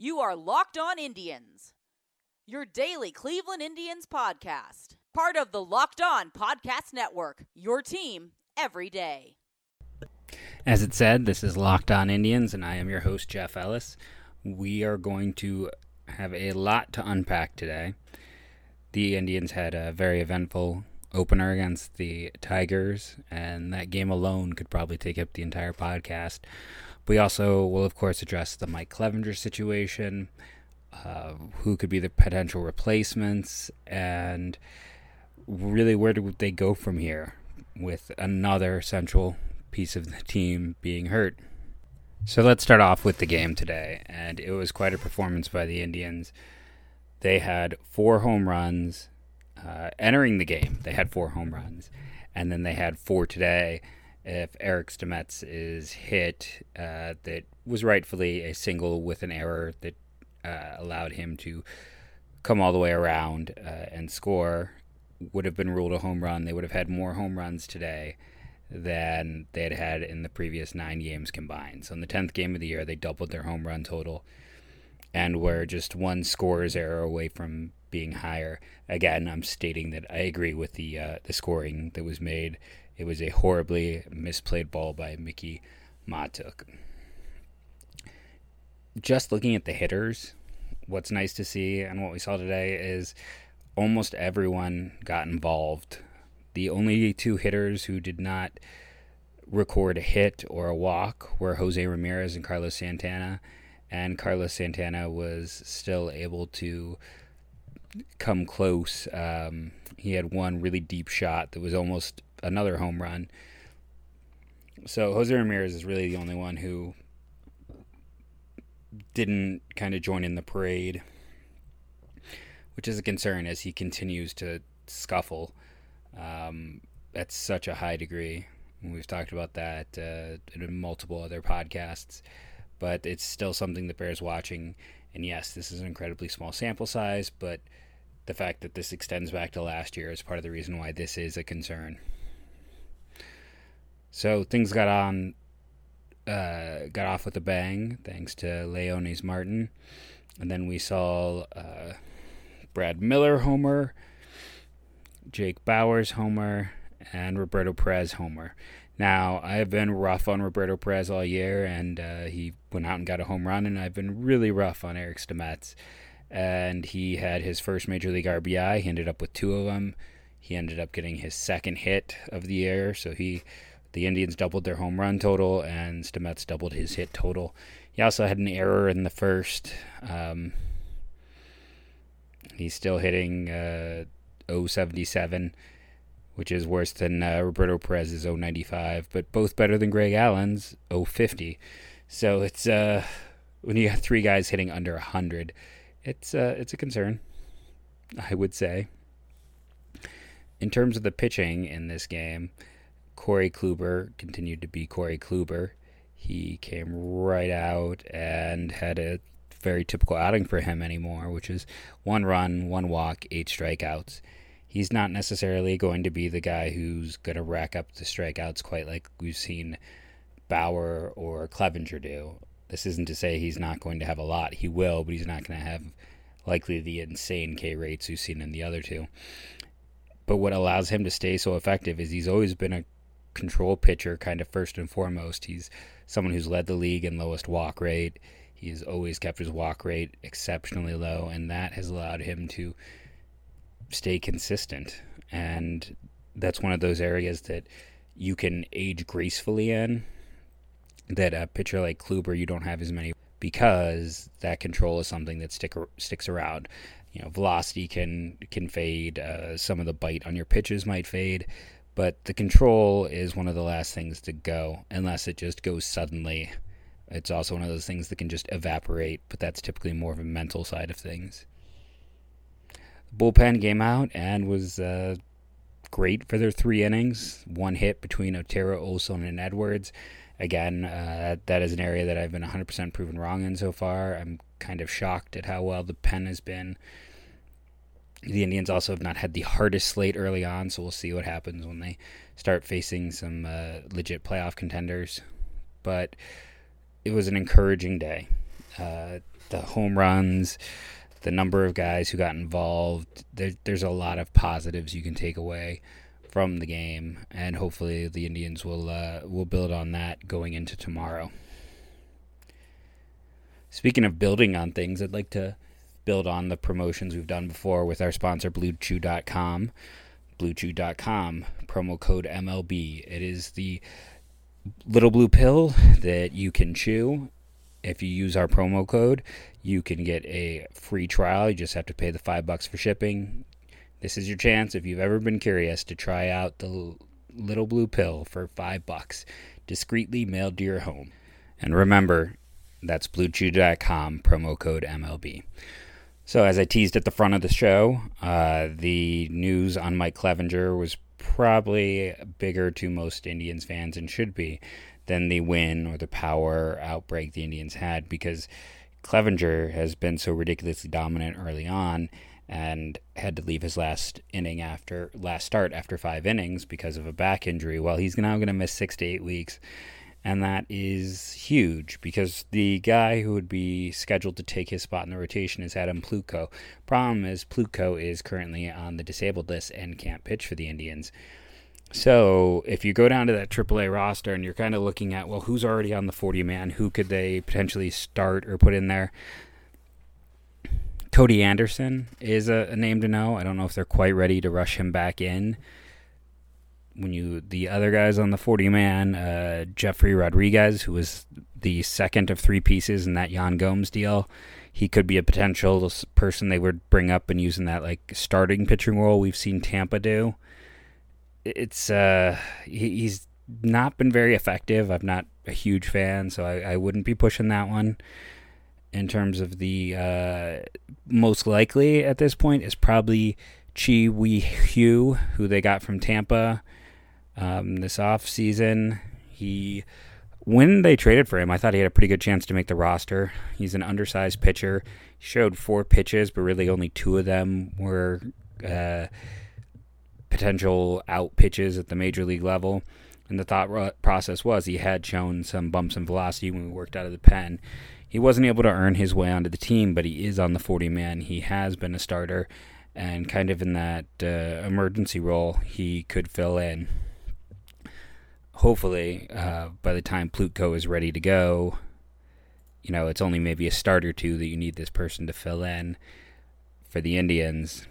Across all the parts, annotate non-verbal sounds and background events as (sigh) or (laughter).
You are Locked On Indians, your daily Cleveland Indians podcast. Part of the Locked On Podcast Network, your team every day. As it said, this is Locked On Indians, and I am your host, Jeff Ellis. We are going to have a lot to unpack today. The Indians had a very eventful opener against the Tigers, and that game alone could probably take up the entire podcast. We also will, of course, address the Mike Clevinger situation, uh, who could be the potential replacements, and really where do they go from here with another central piece of the team being hurt. So let's start off with the game today, and it was quite a performance by the Indians. They had four home runs uh, entering the game. They had four home runs, and then they had four today if Eric Stamets is hit, uh, that was rightfully a single with an error that uh, allowed him to come all the way around uh, and score, would have been ruled a home run. They would have had more home runs today than they had had in the previous nine games combined. So in the 10th game of the year, they doubled their home run total and were just one scorer's error away from being higher. Again, I'm stating that I agree with the uh, the scoring that was made it was a horribly misplayed ball by Mikie Mahtook. Just looking at the hitters, what's nice to see and what we saw today is almost everyone got involved. The only two hitters who did not record a hit or a walk were Jose Ramirez and Carlos Santana. And Carlos Santana was still able to come close. Um, he had one really deep shot that was almost another home run. So Jose Ramirez is really the only one who didn't kind of join in the parade, which is a concern as he continues to scuffle um, at such a high degree. We've talked about that uh, in multiple other podcasts, but it's still something that bears watching. And yes, this is an incredibly small sample size, but the fact that this extends back to last year is part of the reason why this is a concern. So things got on, uh, got off with a bang thanks to Leonys Martin, and then we saw uh, Brad Miller homer, Jake Bauers homer, and Roberto Perez homer. Now I have been rough on Roberto Perez all year, and uh, he went out and got a home run, and I've been really rough on Eric Stamets. And he had his first major league RBI. He ended up with two of them. He ended up getting his second hit of the year, so he the Indians doubled their home run total, and Stamets doubled his hit total. He also had an error in the first. Um, he's still hitting uh, 077, which is worse than uh, Roberto Perez's 095, but both better than Greg Allen's 050. So it's uh, when you got three guys hitting under 100, it's uh, it's a concern, I would say. In terms of the pitching in this game, Corey Kluber continued to be Corey Kluber. He came right out and had a very typical outing for him anymore, which is one run, one walk, eight strikeouts. He's not necessarily going to be the guy who's going to rack up the strikeouts quite like we've seen Bauer or Clevinger do. This isn't to say he's not going to have a lot. He will, but he's not going to have likely the insane K rates we've seen in the other two. But what allows him to stay so effective is he's always been a control pitcher, kind of first and foremost. He's someone who's led the league in lowest walk rate. He's always kept his walk rate exceptionally low, and that has allowed him to stay consistent. And that's one of those areas that you can age gracefully in. That a pitcher like Kluber, you don't have as many because that control is something that stick sticks around. You know, velocity can can fade. Uh, some of the bite on your pitches might fade, but the control is one of the last things to go unless it just goes suddenly. It's also one of those things that can just evaporate, but that's typically more of a mental side of things. The bullpen came out and was uh, great for their three innings. One hit between Otero, Olson, and Edwards. Again, uh, that is an area that I've been 100% proven wrong in so far. I'm kind of shocked at how well the pen has been the Indians also have not had the hardest slate early on, so we'll see what happens when they start facing some uh, legit playoff contenders. But it was an encouraging day. uh, the home runs, the number of guys who got involved. There, there's a lot of positives you can take away from the game, and hopefully the Indians will uh, will build on that going into tomorrow. Speaking of building on things, I'd like to build on the promotions we've done before with our sponsor BlueChew.com. BlueChew.com promo code MLB. It is the little blue pill that you can chew. If you use our promo code, you can get a free trial. You just have to pay the five bucks for shipping. This is your chance if you've ever been curious to try out the little blue pill for five bucks, discreetly mailed to your home. And remember, that's bluechew.com, promo code MLB. So, as I teased at the front of the show, uh, the news on Mike Clevinger was probably bigger to most Indians fans and should be than the win or the power outbreak the Indians had because Clevinger has been so ridiculously dominant early on and had to leave his last inning after last start after five innings because of a back injury. Well, he's now going to miss six to eight weeks, and that is huge because the guy who would be scheduled to take his spot in the rotation is Adam Plutko. Problem is, Plutko is currently on the disabled list and can't pitch for the Indians. So if you go down to that AAA roster and you're kind of looking at, well, who's already on the 40 man? Who could they potentially start or put in there? Cody Anderson is a, a, name to know. I don't know if they're quite ready to rush him back in. When you the other guys on the 40 man, uh, Jefry Rodriguez, who was the second of three pieces in that Yan Gomes deal, he could be a potential person they would bring up and use in that like starting pitching role we've seen Tampa do. It's uh, he, he's not been very effective. I'm not a huge fan, so I, I wouldn't be pushing that one in terms of the uh, most likely at this point is probably Chih-Wei Hu, who they got from Tampa um, this off season. He when they traded for him, I thought he had a pretty good chance to make the roster. He's an undersized pitcher. He showed four pitches, but really only two of them were uh, potential out pitches at the major league level. And the thought process was he had shown some bumps in velocity when we worked out of the pen he wasn't able to earn his way onto the team, but he is on the 40 man. He has been a starter, and kind of in that uh, emergency role, he could fill in. Hopefully, uh, by the time Plutko is ready to go, you know, it's only maybe a start or two that you need this person to fill in for the Indians.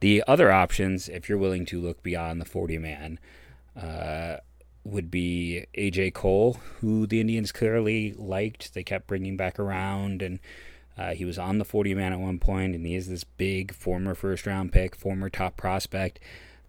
The other options, if you're willing to look beyond the 40 man, uh, would be AJ Cole, who the Indians clearly liked. They kept bringing back around, and uh, he was on the 40 man at one point, and he is this big former first round pick, former top prospect.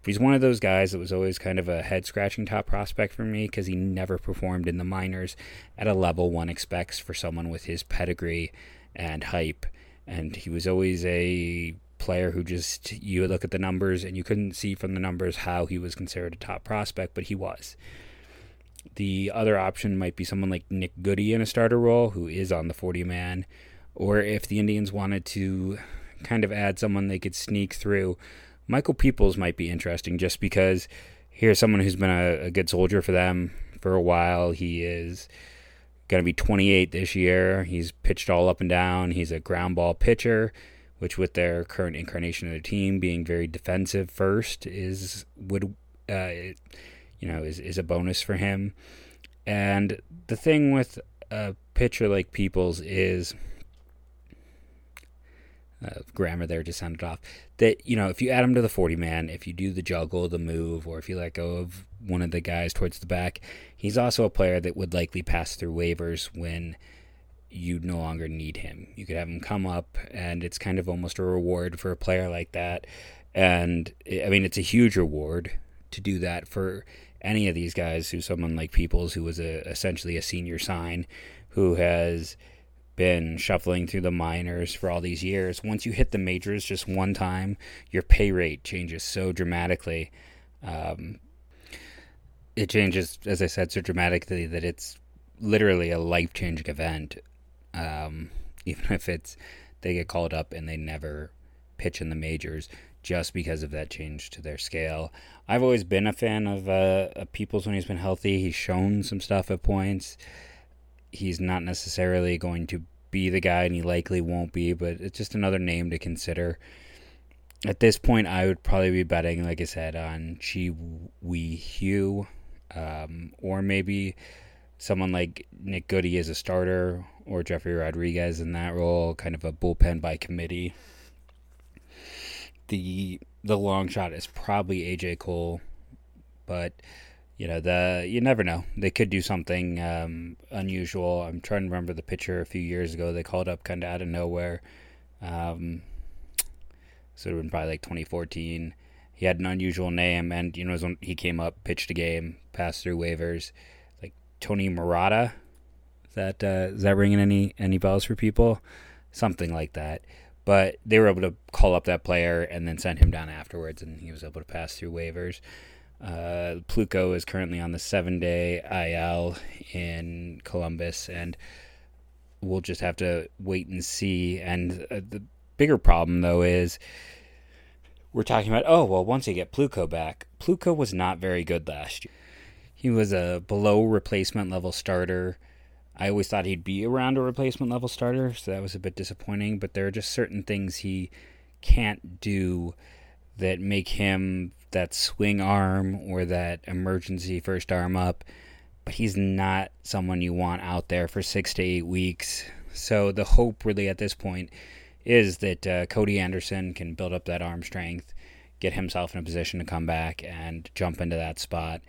He's one of those guys that was always kind of a head scratching top prospect for me because he never performed in the minors at a level one expects for someone with his pedigree and hype. And he was always a player who just, you look at the numbers and you couldn't see from the numbers how he was considered a top prospect, but he was. The other option might be someone like Nick Goody in a starter role, who is on the 40 man. Or if the Indians wanted to kind of add someone they could sneak through, Michael Peoples might be interesting just because here's someone who's been a, a good soldier for them for a while. He is going to be 28 this year. He's pitched all up and down. He's a ground ball pitcher, which with their current incarnation of the team being very defensive first is would uh, you know, is, is a bonus for him. And the thing with a pitcher like Peoples is uh, grammar there just sounded off. That you know, if you add him to the forty man, if you do the juggle, the move, or if you let go of one of the guys towards the back, he's also a player that would likely pass through waivers when you no longer need him. You could have him come up, and it's kind of almost a reward for a player like that. And I mean, it's a huge reward to do that for any of these guys who someone like Peoples, who was a, essentially a senior sign, who has been shuffling through the minors for all these years. Once you hit the majors just one time, your pay rate changes so dramatically. Um, it changes, as I said, so dramatically that it's literally a life changing event. Um, (laughs) even if it's they get called up and they never pitch in the majors just because of that change to their scale. I've always been a fan of, uh, of Peoples when he's been healthy. He's shown some stuff at points. He's not necessarily going to be the guy, and he likely won't be, but it's just another name to consider. At this point, I would probably be betting, like I said, on Chi Wei Hugh, um, or maybe someone like Nick Goody as a starter, or Jefry Rodriguez in that role, kind of a bullpen by committee. The the long shot is probably AJ Cole, but you know the you never know. They could do something um, unusual. I'm trying to remember the pitcher a few years ago. They called up kind of out of nowhere. Um, so it would been probably like 2014. He had an unusual name, and you know when he came up, pitched a game, passed through waivers, like Toru Murata. Is that uh, is that ringing any any bells for people? Something like that. But they were able to call up that player and then send him down afterwards, and he was able to pass through waivers. Uh, Plutko is currently on the seven day IL in Columbus, and we'll just have to wait and see. And uh, the bigger problem, though, is we're talking about oh, well, once you get Plutko back, Plutko was not very good last year. He was a below replacement level starter. I always thought he'd be around a replacement level starter, so that was a bit disappointing. But there are just certain things he can't do that make him that swing arm or that emergency first arm up, but he's not someone you want out there for six to eight weeks. So the hope really at this point is that uh, Cody Anderson can build up that arm strength, get himself in a position to come back and jump into that spot.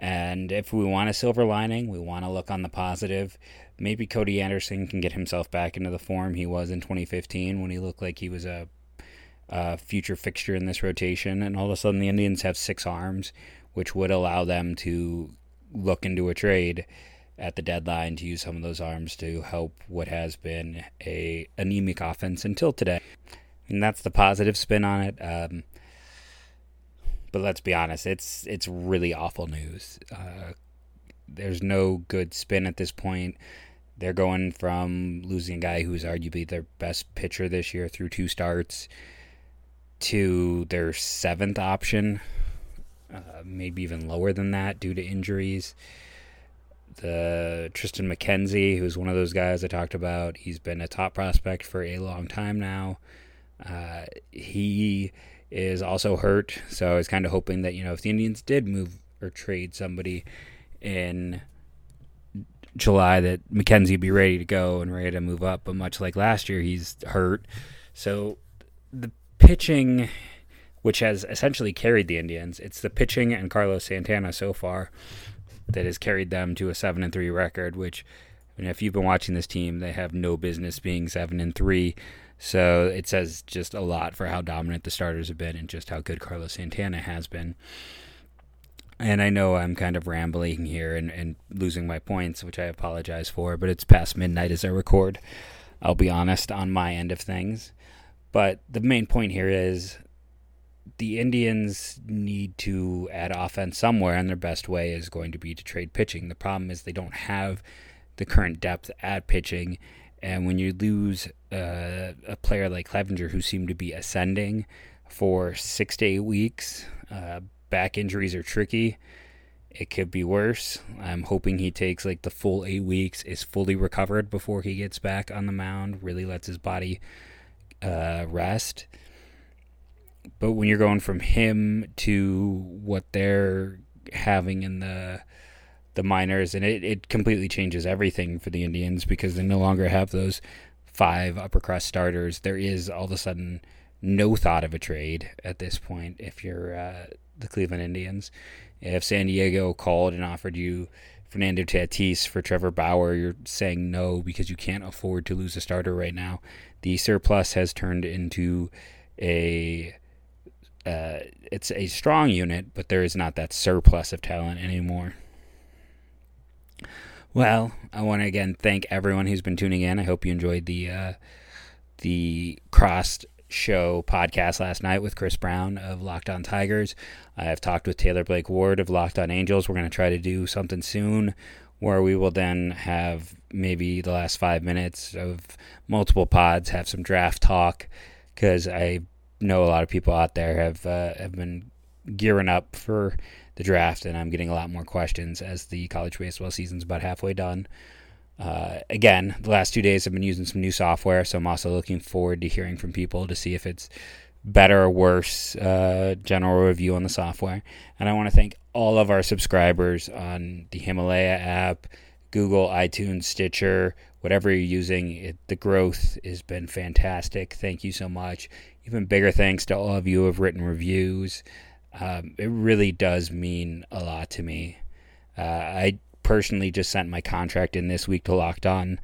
And if we want a silver lining, we want to look on the positive. Maybe Cody Anderson can get himself back into the form he was in 2015 when he looked like he was a uh, future fixture in this rotation, and all of a sudden the Indians have six arms, which would allow them to look into a trade at the deadline to use some of those arms to help what has been a anemic offense until today. And that's the positive spin on it. Um, but let's be honest, it's it's really awful news. Uh, there's no good spin at this point. They're going from losing a guy who's arguably their best pitcher this year through two starts to their seventh option, uh, maybe even lower than that due to injuries. The Triston McKenzie, who's one of those guys I talked about, he's been a top prospect for a long time now. Uh, he is also hurt, so I was kind of hoping that you know if the Indians did move or trade somebody in July, that McKenzie would be ready to go and ready to move up. But much like last year, he's hurt, so the pitching, which has essentially carried the Indians. It's the pitching and Carlos Santana so far that has carried them to a seven and three record. Which, I mean, if you've been watching this team, they have no business being seven and three. So it says just a lot for how dominant the starters have been and just how good Carlos Santana has been. And I know I'm kind of rambling here and, and losing my points, which I apologize for, but it's past midnight as I record. I'll be honest on my end of things. But the main point here is the Indians need to add offense somewhere, and their best way is going to be to trade pitching. The problem is they don't have the current depth at pitching, and when you lose uh, a player like Clevinger, who seemed to be ascending for six to eight weeks, uh, back injuries are tricky. It could be worse. I'm hoping he takes like the full eight weeks, is fully recovered before he gets back on the mound, really lets his body uh, rest. But when you're going from him to what they're having in the the minors, and it, it completely changes everything for the Indians because they no longer have those five upper crust starters. There is all of a sudden no thought of a trade at this point if you're uh, the Cleveland Indians. If San Diego called and offered you Fernando Tatis for Trevor Bauer, you're saying no because you can't afford to lose a starter right now the surplus has turned into a uh, it's a strong unit, but there is not that surplus of talent anymore. Well, I want to again thank everyone who's been tuning in. I hope you enjoyed the uh, the crossed show podcast last night with Chris Brown of Locked On Tigers. I have talked with Taylor Blake Ward of Locked On Angels. We're going to try to do something soon where we will then have maybe the last five minutes of multiple pods, have some draft talk, because I know a lot of people out there have uh, have been gearing up for the draft, and I'm getting a lot more questions as the college baseball season's about halfway done. Uh, again, the last two days I've been using some new software, so I'm also looking forward to hearing from people to see if it's better or worse. Uh, general review on the software, and I want to thank all of our subscribers on the Himalaya app, Google, iTunes, Stitcher, whatever you're using. It, the growth has been fantastic. Thank you so much. Even bigger thanks to all of you who have written reviews. Um, it really does mean a lot to me. Uh, I personally just sent my contract in this week to Locked On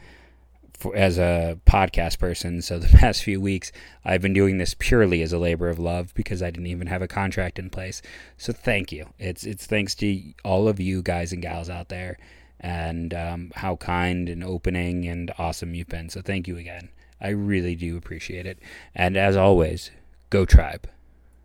for, as a podcast person. So the (laughs) past few weeks, I've been doing this purely as a labor of love because I didn't even have a contract in place. So thank you. It's it's thanks to all of you guys and gals out there, and um, how kind and opening and awesome you've been. So thank you again. I really do appreciate it. And as always, go tribe.